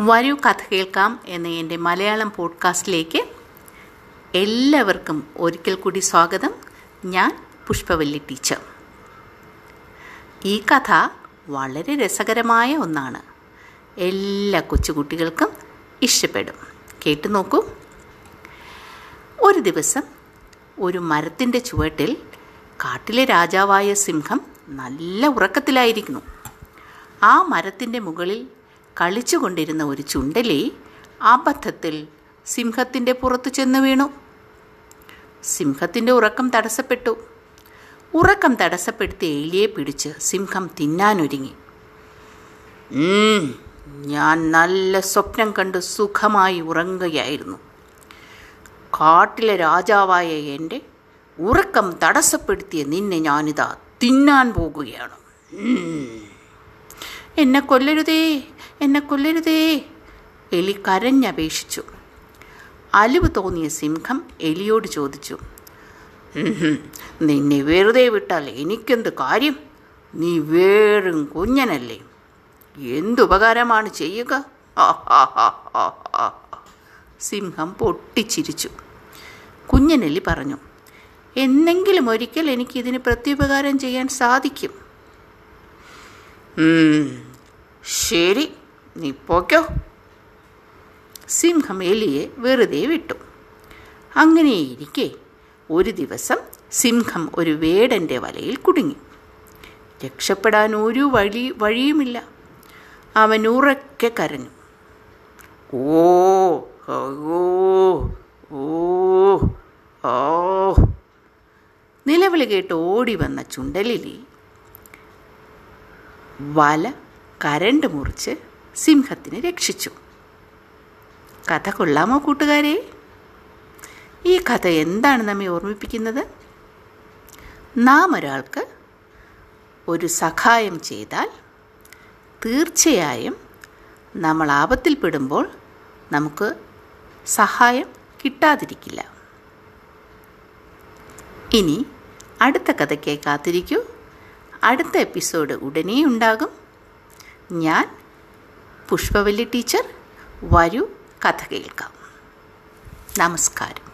വരൂ കഥ കേൾക്കാം എന്ന എന്റെ മലയാളം പോഡ്കാസ്റ്റിലേക്ക് എല്ലാവർക്കും ഒരിക്കൽ കൂടി സ്വാഗതം. ഞാൻ പുഷ്പവല്ലി ടീച്ചർ. ഈ കഥ വളരെ രസകരമായ ഒന്നാണ്. എല്ലാ കൊച്ചുകുട്ടികൾക്കും ഇഷ്ടപ്പെടും. കേട്ടു നോക്കൂ. ഒരു ദിവസം ഒരു മരത്തിന്റെ ചുവട്ടിൽ കാട്ടിലെ രാജാവായ സിംഹം നല്ല ഉറക്കത്തിലായിരിക്കുന്നു. ആ മരത്തിന്റെ മുകളിൽ കളിച്ചുകൊണ്ടിരുന്ന ഒരു ചുണ്ടലി അബദ്ധത്തിൽ സിംഹത്തിന്റെ പുറത്തു ചെന്ന് വീണു. സിംഹത്തിന്റെ ഉറക്കം തടസ്സപ്പെട്ടു. ഉറക്കം തടസ്സപ്പെടുത്തി എലിയെ പിടിച്ച് സിംഹം തിന്നാനൊരുങ്ങി. ഞാൻ നല്ല സ്വപ്നം കണ്ട് സുഖമായി ഉറങ്ങുകയായിരുന്നു. കാട്ടിലെ രാജാവായ എന്റെ ഉറക്കം തടസ്സപ്പെടുത്തിയ നിന്നെ ഞാനിതാ തിന്നാൻ പോകുകയാണ്. എന്നെ കൊല്ലരുതേ. എന്നെ കൊല്ലരുതേ. എലി കരഞ്ഞപേക്ഷിച്ചു. അലിവ് തോന്നിയ സിംഹം എലിയോട് ചോദിച്ചു. നിന്നെ വെറുതെ വിട്ടാൽ എനിക്കെന്ത് കാര്യം? നീ വേറും കുഞ്ഞനല്ലേ. എന്തുപകാരമാണ് ചെയ്യുക? സിംഹം പൊട്ടിച്ചിരിച്ചു. കുഞ്ഞനെല്ലി പറഞ്ഞു എന്നെങ്കിലും ഒരിക്കൽ എനിക്ക് എനിക്കിതിന് പ്രത്യുപകാരം ചെയ്യാൻ സാധിക്കും. "ഉം, ശരി. നീ പോക്കോ സിംഹം എലിയെ വെറുതെ വിട്ടു. അങ്ങനെയിരിക്കെ ഒരു ദിവസം സിംഹം ഒരു വേടന്റെ വലയിൽ കുടുങ്ങി. രക്ഷപ്പെടാൻ ഒരു വഴി വഴിയുമില്ല. അവൻ ഉറക്കെ കരഞ്ഞു. ഓ ഓ ഓ ഓ നിലവിളി കേട്ട് ഓടി വന്ന ചുണ്ടലിലി വല കരണ്ട് മുറിച്ച് സിംഹത്തിനെ രക്ഷിച്ചു. കഥ കൊള്ളാമോ കൂട്ടുകാരെ? ഈ കഥ എന്താണ് നമ്മെ ഓർമ്മിപ്പിക്കുന്നത്? നാം ഒരാൾക്ക് ഒരു സഹായം ചെയ്താൽ തീർച്ചയായും നമ്മൾ ആപത്തിൽപ്പെടുമ്പോൾ നമുക്ക് സഹായം കിട്ടാതിരിക്കില്ല. ഇനി അടുത്ത കഥയ്ക്കായി കാത്തിരിക്കൂ. അടുത്ത എപ്പിസോഡ് ഉടനെ ഉണ്ടാകും ഞാൻ പുഷ്പവല്ലി ടീച്ചർ വരൂ കഥ കേൾക്കാം. നമസ്കാരം.